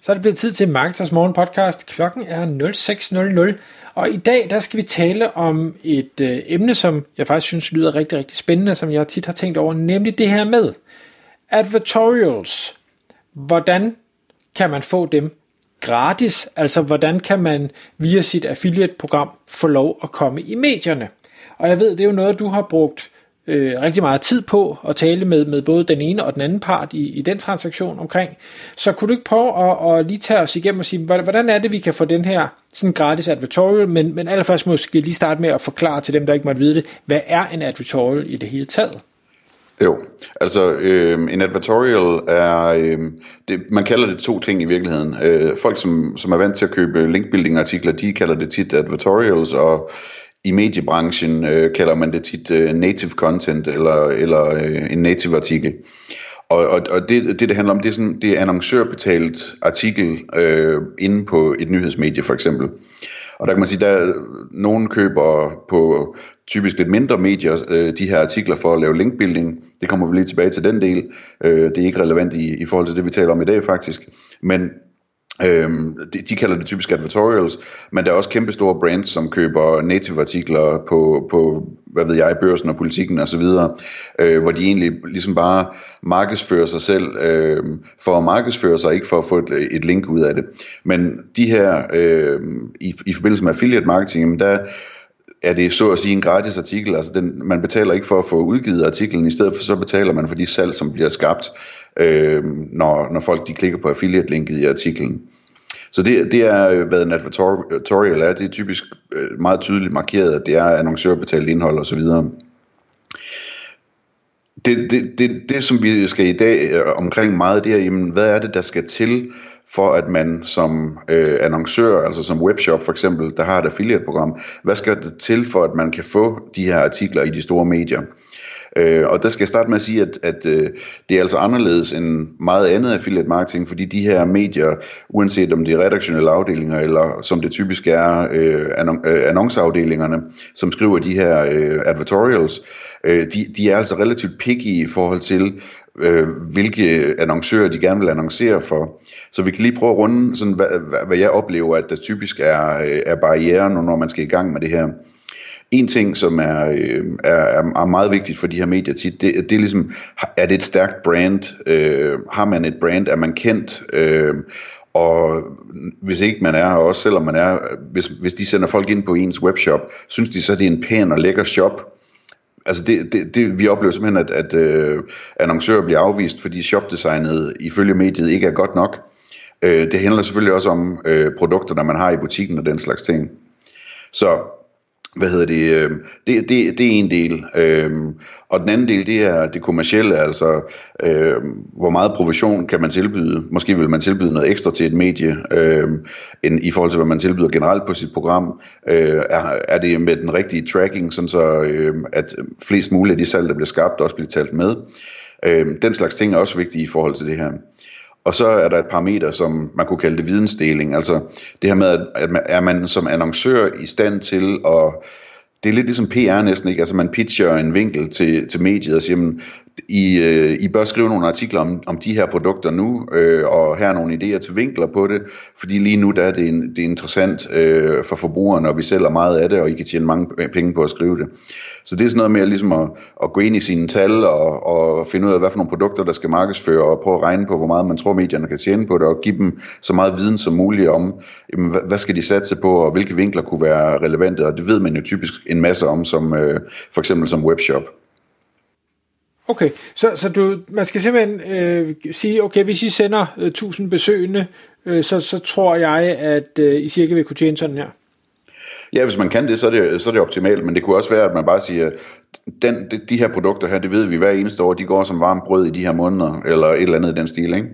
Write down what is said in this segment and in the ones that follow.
Så er det blevet tid til Marketers Morgen podcast. Klokken er 06.00, og i dag der skal vi tale om et øh, emne, som jeg faktisk synes lyder rigtig, rigtig spændende, som jeg tit har tænkt over, nemlig det her med advertorials. Hvordan kan man få dem gratis? Altså, hvordan kan man via sit affiliate-program få lov at komme i medierne? Og jeg ved, det er jo noget, du har brugt øh, rigtig meget tid på at tale med, med både den ene og den anden part i, i den transaktion omkring. Så kunne du ikke prøve at, at lige tage os igennem og sige, hvordan er det, vi kan få den her sådan gratis advertorial, men, men allerførst måske lige starte med at forklare til dem, der ikke måtte vide det, hvad er en advertorial i det hele taget? Jo, altså øh, en advertorial er, øh, det, man kalder det to ting i virkeligheden. Øh, folk, som, som er vant til at købe linkbuilding artikler, de kalder det tit advertorials, og i mediebranchen øh, kalder man det tit øh, native content eller, eller øh, en native artikel. Og, og, og det, det, det handler om, det er, sådan, det er annoncørbetalt artikel øh, inde på et nyhedsmedie for eksempel. Og der kan man sige, at nogen køber på typisk lidt mindre medier øh, de her artikler for at lave linkbuilding. Det kommer vi lige tilbage til den del. Øh, det er ikke relevant i, i forhold til det, vi taler om i dag faktisk. Men Øhm, de, de kalder det typisk advertorials, men der er også kæmpe store brands, som køber native artikler på, på hvad ved jeg, børsen og politikken osv., øh, hvor de egentlig ligesom bare markedsfører sig selv øh, for at markedsføre sig, ikke for at få et, et link ud af det. Men de her, øh, i, i forbindelse med affiliate marketing, jamen der er det så at sige en gratis artikel, altså den, man betaler ikke for at få udgivet artiklen, i stedet for så betaler man for de salg, som bliver skabt, øh, når, når folk de klikker på affiliate-linket i artiklen. Så det, det er, øh, hvad en advertorial er, det er typisk øh, meget tydeligt markeret, at det er annoncørbetalt indhold osv. Det, det, det, det, som vi skal i dag øh, omkring meget, det er, jamen, hvad er det, der skal til, for at man som øh, annoncør, altså som webshop for eksempel, der har et affiliate-program, hvad skal det til, for at man kan få de her artikler i de store medier? Øh, og der skal jeg starte med at sige, at, at øh, det er altså anderledes end meget andet affiliate marketing, fordi de her medier, uanset om det er redaktionelle afdelinger, eller som det typisk er øh, annon- øh, annonceafdelingerne, som skriver de her øh, advertorials, øh, de, de er altså relativt picky i forhold til, øh, hvilke annoncører de gerne vil annoncere for. Så vi kan lige prøve at runde, sådan, hvad, hvad jeg oplever, at der typisk er, øh, er barrieren, når man skal i gang med det her. En ting, som er, øh, er, er meget vigtigt for de her medier tit, det, det er ligesom, er det et stærkt brand? Øh, har man et brand? Er man kendt? Øh, og hvis ikke man er, og også selvom man er, hvis, hvis de sender folk ind på ens webshop, synes de så, det er en pæn og lækker shop, altså det, det, det, vi oplever simpelthen, at, at øh, annoncører bliver afvist, fordi shopdesignet ifølge mediet ikke er godt nok. Øh, det handler selvfølgelig også om øh, produkter, man har i butikken og den slags ting. Så hvad hedder det, øh, det, det, det er en del. Øh, og den anden del, det er det kommercielle, altså øh, hvor meget provision kan man tilbyde. Måske vil man tilbyde noget ekstra til et medie, øh, end i forhold til, hvad man tilbyder generelt på sit program. Øh, er, er det med den rigtige tracking, sådan så øh, at flest mulige af de salg, der bliver skabt, også bliver talt med. Øh, den slags ting er også vigtige i forhold til det her. Og så er der et parameter, som man kunne kalde det vidensdeling. Altså det her med, at man, er man som annoncør i stand til at det er lidt ligesom PR næsten, ikke? Altså man pitcher en vinkel til, til mediet og siger, jamen, i, øh, I bør skrive nogle artikler om, om de her produkter nu, øh, og her er nogle idéer til vinkler på det, fordi lige nu der er det, en, det er interessant øh, for forbrugerne, og vi sælger meget af det, og I kan tjene mange penge på at skrive det. Så det er sådan noget med ligesom at, at gå ind i sine tal og, og finde ud af, hvad for nogle produkter, der skal markedsføre, og prøve at regne på, hvor meget man tror, medierne kan tjene på det, og give dem så meget viden som muligt om, jamen, hvad, hvad skal de satse på, og hvilke vinkler kunne være relevante, og det ved man jo typisk en masse om, som øh, for eksempel som webshop. Okay, så, så du, man skal simpelthen øh, sige, okay, hvis I sender øh, 1000 besøgende, øh, så, så tror jeg, at øh, I cirka vil kunne tjene sådan her. Ja, hvis man kan det, så er det, så er det optimalt, men det kunne også være, at man bare siger, den, de, de her produkter her, det ved vi hver eneste år, de går som varmt brød i de her måneder, eller et eller andet i den stil, ikke?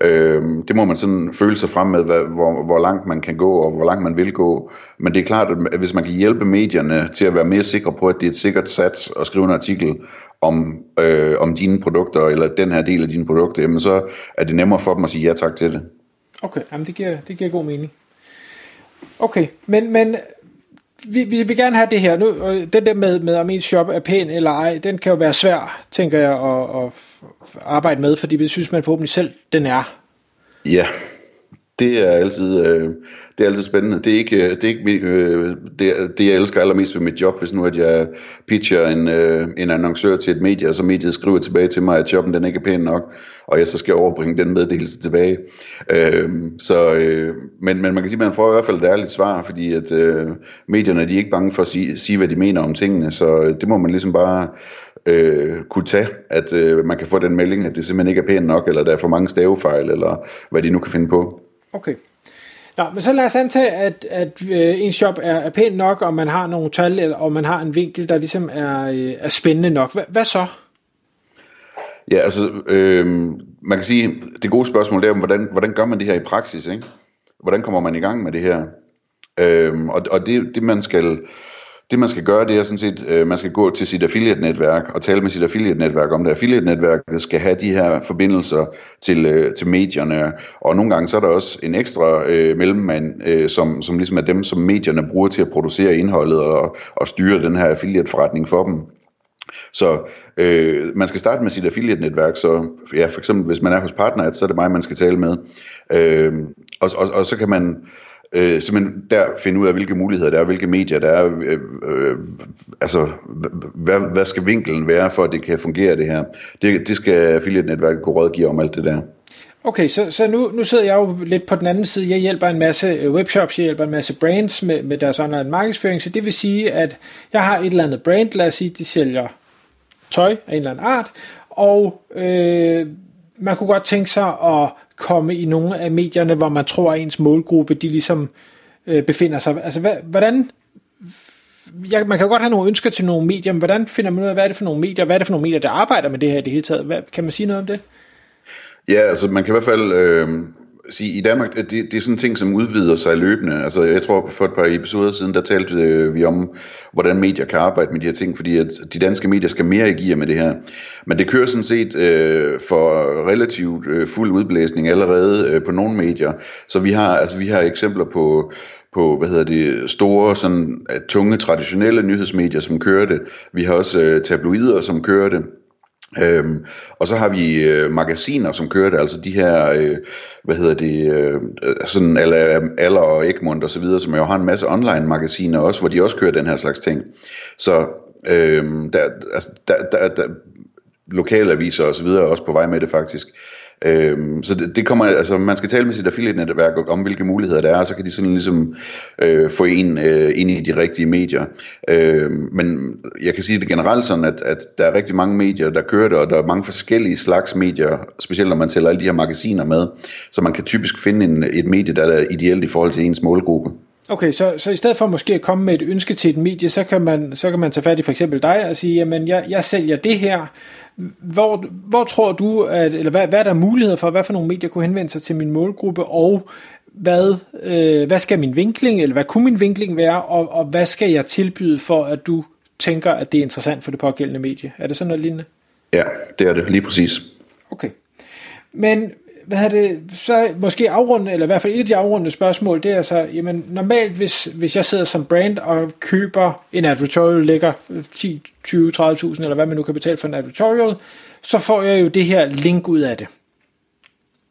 Øh, det må man sådan føle sig frem med, hvad, hvor, hvor langt man kan gå, og hvor langt man vil gå. Men det er klart, at hvis man kan hjælpe medierne til at være mere sikre på, at det er et sikkert sats at skrive en artikel om, øh, om dine produkter, eller den her del af dine produkter, jamen så er det nemmere for dem at sige ja tak til det. Okay, jamen det giver, det giver god mening. Okay, men, men vi, vi vil gerne have det her. Nu, øh, den der med, med om ens shop er pæn eller ej, den kan jo være svær, tænker jeg, at, at arbejde med, fordi det synes man forhåbentlig selv, den er. Ja, det er altid, øh, det er altid spændende. Det er ikke, øh, det, er ikke øh, det, det, jeg elsker allermest ved mit job, hvis nu at jeg pitcher en, øh, en annoncør til et medie, og så mediet skriver tilbage til mig, at jobben den ikke er pæn nok, og jeg så skal overbringe den meddelelse tilbage. Øh, så, øh, men, men man kan sige, at man får i hvert fald et ærligt svar, fordi at øh, medierne de er ikke bange for at sige, sige, hvad de mener om tingene, så det må man ligesom bare øh, kunne tage, at øh, man kan få den melding, at det simpelthen ikke er pænt nok, eller der er for mange stavefejl, eller hvad de nu kan finde på. Okay. Nå, men så lad os antage, at, at øh, en shop er, er pæn nok, og man har nogle tal, eller, og man har en vinkel, der ligesom er, øh, er spændende nok. Hva, hvad så? Ja, altså, øh, man kan sige, det gode spørgsmål er, hvordan, hvordan gør man det her i praksis, ikke? Hvordan kommer man i gang med det her? Øh, og og det, det, man skal det man skal gøre, det er sådan set, øh, man skal gå til sit affiliate-netværk og tale med sit affiliate-netværk om det. Affiliate-netværket skal have de her forbindelser til, øh, til medierne, og nogle gange så er der også en ekstra øh, mellemmand, øh, som, som ligesom er dem, som medierne bruger til at producere indholdet og, og styre den her affiliate-forretning for dem. Så øh, man skal starte med sit affiliate-netværk, så ja, for eksempel hvis man er hos Partneret, så er det mig, man skal tale med. Øh, og, og, og så kan man øh, simpelthen der finde ud af, hvilke muligheder der er, hvilke medier der er, øh, øh, altså hvad, hvad skal vinkelen være, for at det kan fungere det her. Det, det skal affiliate-netværket kunne rådgive om alt det der. Okay, så, så nu, nu sidder jeg jo lidt på den anden side. Jeg hjælper en masse øh, webshops, jeg hjælper en masse brands med, med deres online markedsføring, så det vil sige, at jeg har et eller andet brand, lad os sige, de sælger tøj af en eller anden art, og øh, man kunne godt tænke sig at komme i nogle af medierne, hvor man tror, at ens målgruppe, de ligesom øh, befinder sig. Altså, hvad, hvordan... Ja, man kan godt have nogle ønsker til nogle medier, men hvordan finder man ud af, hvad er det for nogle medier, hvad er det for nogle medier, der arbejder med det her i det hele taget? Hvad, kan man sige noget om det? Ja, altså man kan i hvert fald øh, sige, i Danmark, det, det er sådan en ting, som udvider sig løbende. Altså jeg tror, for et par episoder siden, der talte øh, vi om, hvordan medier kan arbejde med de her ting, fordi at de danske medier skal mere i gear med det her. Men det kører sådan set øh, for relativt øh, fuld udblæsning allerede øh, på nogle medier. Så vi har, altså, vi har eksempler på på, hvad hedder det, store, sådan, øh, tunge, traditionelle nyhedsmedier, som kører det. Vi har også øh, tabloider, som kører det. Øhm, og så har vi øh, magasiner, som kører det, altså de her, øh, hvad hedder det, øh, sådan Aller, Aller og Egmont og så videre, som jo har en masse online magasiner også, hvor de også kører den her slags ting. Så øh, der, altså, der, der, der, lokale aviser og så videre er også på vej med det faktisk. Øhm, så det, det kommer, altså man skal tale med sit affiliate-netværk om, hvilke muligheder der er, og så kan de sådan ligesom øh, få en øh, ind i de rigtige medier. Øhm, men jeg kan sige det generelt sådan, at, at der er rigtig mange medier, der kører det, og der er mange forskellige slags medier, specielt når man tæller alle de her magasiner med, så man kan typisk finde en, et medie, der er ideelt i forhold til ens målgruppe. Okay, så, så i stedet for måske at komme med et ønske til et medie, så kan man, så kan man tage fat i for eksempel dig og sige, jamen jeg, jeg sælger det her, hvor, hvor tror du, at, eller hvad, hvad er der muligheder for, hvad for nogle medier kunne henvende sig til min målgruppe, og hvad, øh, hvad skal min vinkling, eller hvad kunne min vinkling være, og, og hvad skal jeg tilbyde for, at du tænker, at det er interessant for det pågældende medie? Er det sådan noget lignende? Ja, det er det lige præcis. Okay. Men hvad er det, så måske afrunde, eller i hvert fald et af de afrundende spørgsmål, det er så, jamen normalt, hvis, hvis jeg sidder som brand og køber en advertorial, lægger 10, 20, 30.000, eller hvad man nu kan betale for en advertorial, så får jeg jo det her link ud af det.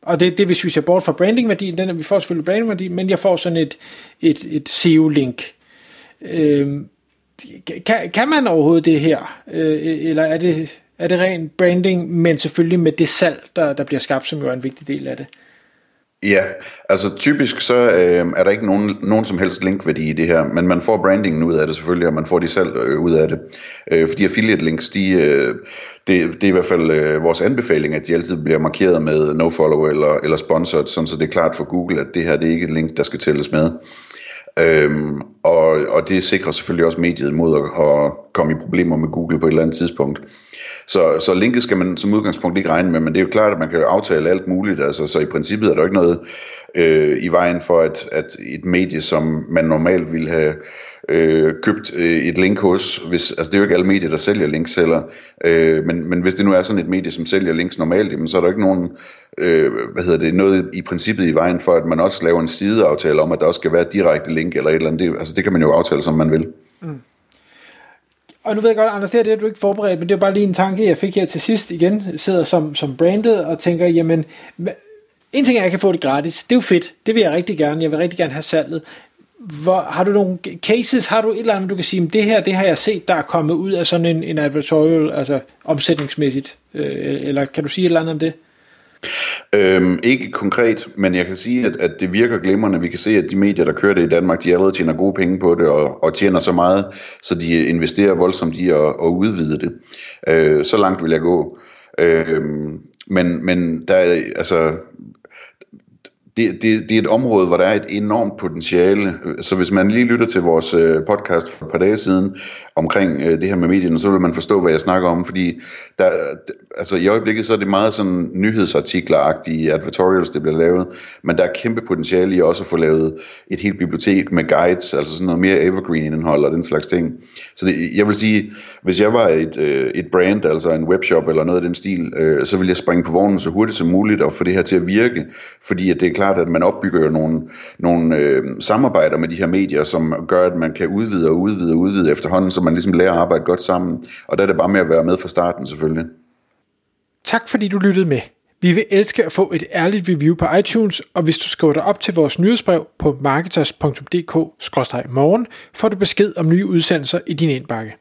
Og det, det hvis vi ser bort fra brandingværdien, den er, vi får selvfølgelig brandingværdi, men jeg får sådan et, et, et SEO-link. Øhm, kan, kan man overhovedet det her? Øh, eller er det, er det ren branding, men selvfølgelig med det salg, der, der bliver skabt, som jo er en vigtig del af det. Ja, altså typisk så øh, er der ikke nogen, nogen som helst linkværdi i det her, men man får brandingen ud af det selvfølgelig, og man får de salg øh, ud af det. Øh, fordi affiliate links, de, øh, det, det er i hvert fald øh, vores anbefaling, at de altid bliver markeret med nofollow eller, eller sponsored, sådan så det er klart for Google, at det her det er ikke et link, der skal tælles med. Øhm, og, og det sikrer selvfølgelig også mediet mod at, at komme i problemer med Google på et eller andet tidspunkt. Så, så linket skal man som udgangspunkt ikke regne med, men det er jo klart, at man kan jo aftale alt muligt, altså, så i princippet er der jo ikke noget øh, i vejen for, at, at et medie, som man normalt ville have øh, købt øh, et link hos, hvis, altså det er jo ikke alle medier, der sælger links heller, øh, men, men hvis det nu er sådan et medie, som sælger links normalt, jamen, så er der ikke nogen, øh, hvad hedder det, noget i princippet i vejen for, at man også laver en sideaftale om, at der også skal være direkte link eller et eller andet, det, altså det kan man jo aftale, som man vil. Mm. Og nu ved jeg godt, Anders, det er det, du ikke forberedt, men det er bare lige en tanke, jeg fik her til sidst igen, sidder som, som branded og tænker, jamen, en ting er, at jeg kan få det gratis, det er jo fedt, det vil jeg rigtig gerne, jeg vil rigtig gerne have salget, hvor, har du nogle cases, har du et eller andet, du kan sige, det her, det har jeg set, der er kommet ud af sådan en, en advertorial, altså omsætningsmæssigt, øh, eller kan du sige et eller andet om det? Øhm, ikke konkret, men jeg kan sige, at, at det virker glimrende. Vi kan se, at de medier, der kører det i Danmark, de allerede tjener gode penge på det, og, og tjener så meget, så de investerer voldsomt i at, at udvide det. Øh, så langt vil jeg gå. Øh, men, men der altså, det, det, det er et område, hvor der er et enormt potentiale. Så hvis man lige lytter til vores øh, podcast for et par dage siden omkring øh, det her med medierne, så vil man forstå, hvad jeg snakker om. Fordi der, altså i øjeblikket så er det meget sådan nyhedsartikler-agtige advertorials, det bliver lavet. Men der er kæmpe potentiale i også at få lavet et helt bibliotek med guides, altså sådan noget mere evergreen-indhold og den slags ting. Så det, jeg vil sige, hvis jeg var et, øh, et brand, altså en webshop eller noget af den stil, så ville jeg springe på vognen så hurtigt som muligt og få det her til at virke. Fordi at det er klart, at man opbygger nogle, nogle øh, samarbejder med de her medier, som gør, at man kan udvide og udvide og udvide efterhånden, så man ligesom lærer at arbejde godt sammen. Og der er det bare med at være med fra starten selvfølgelig. Tak fordi du lyttede med. Vi vil elske at få et ærligt review på iTunes, og hvis du skriver dig op til vores nyhedsbrev på marketers.dk-morgen, får du besked om nye udsendelser i din indbakke.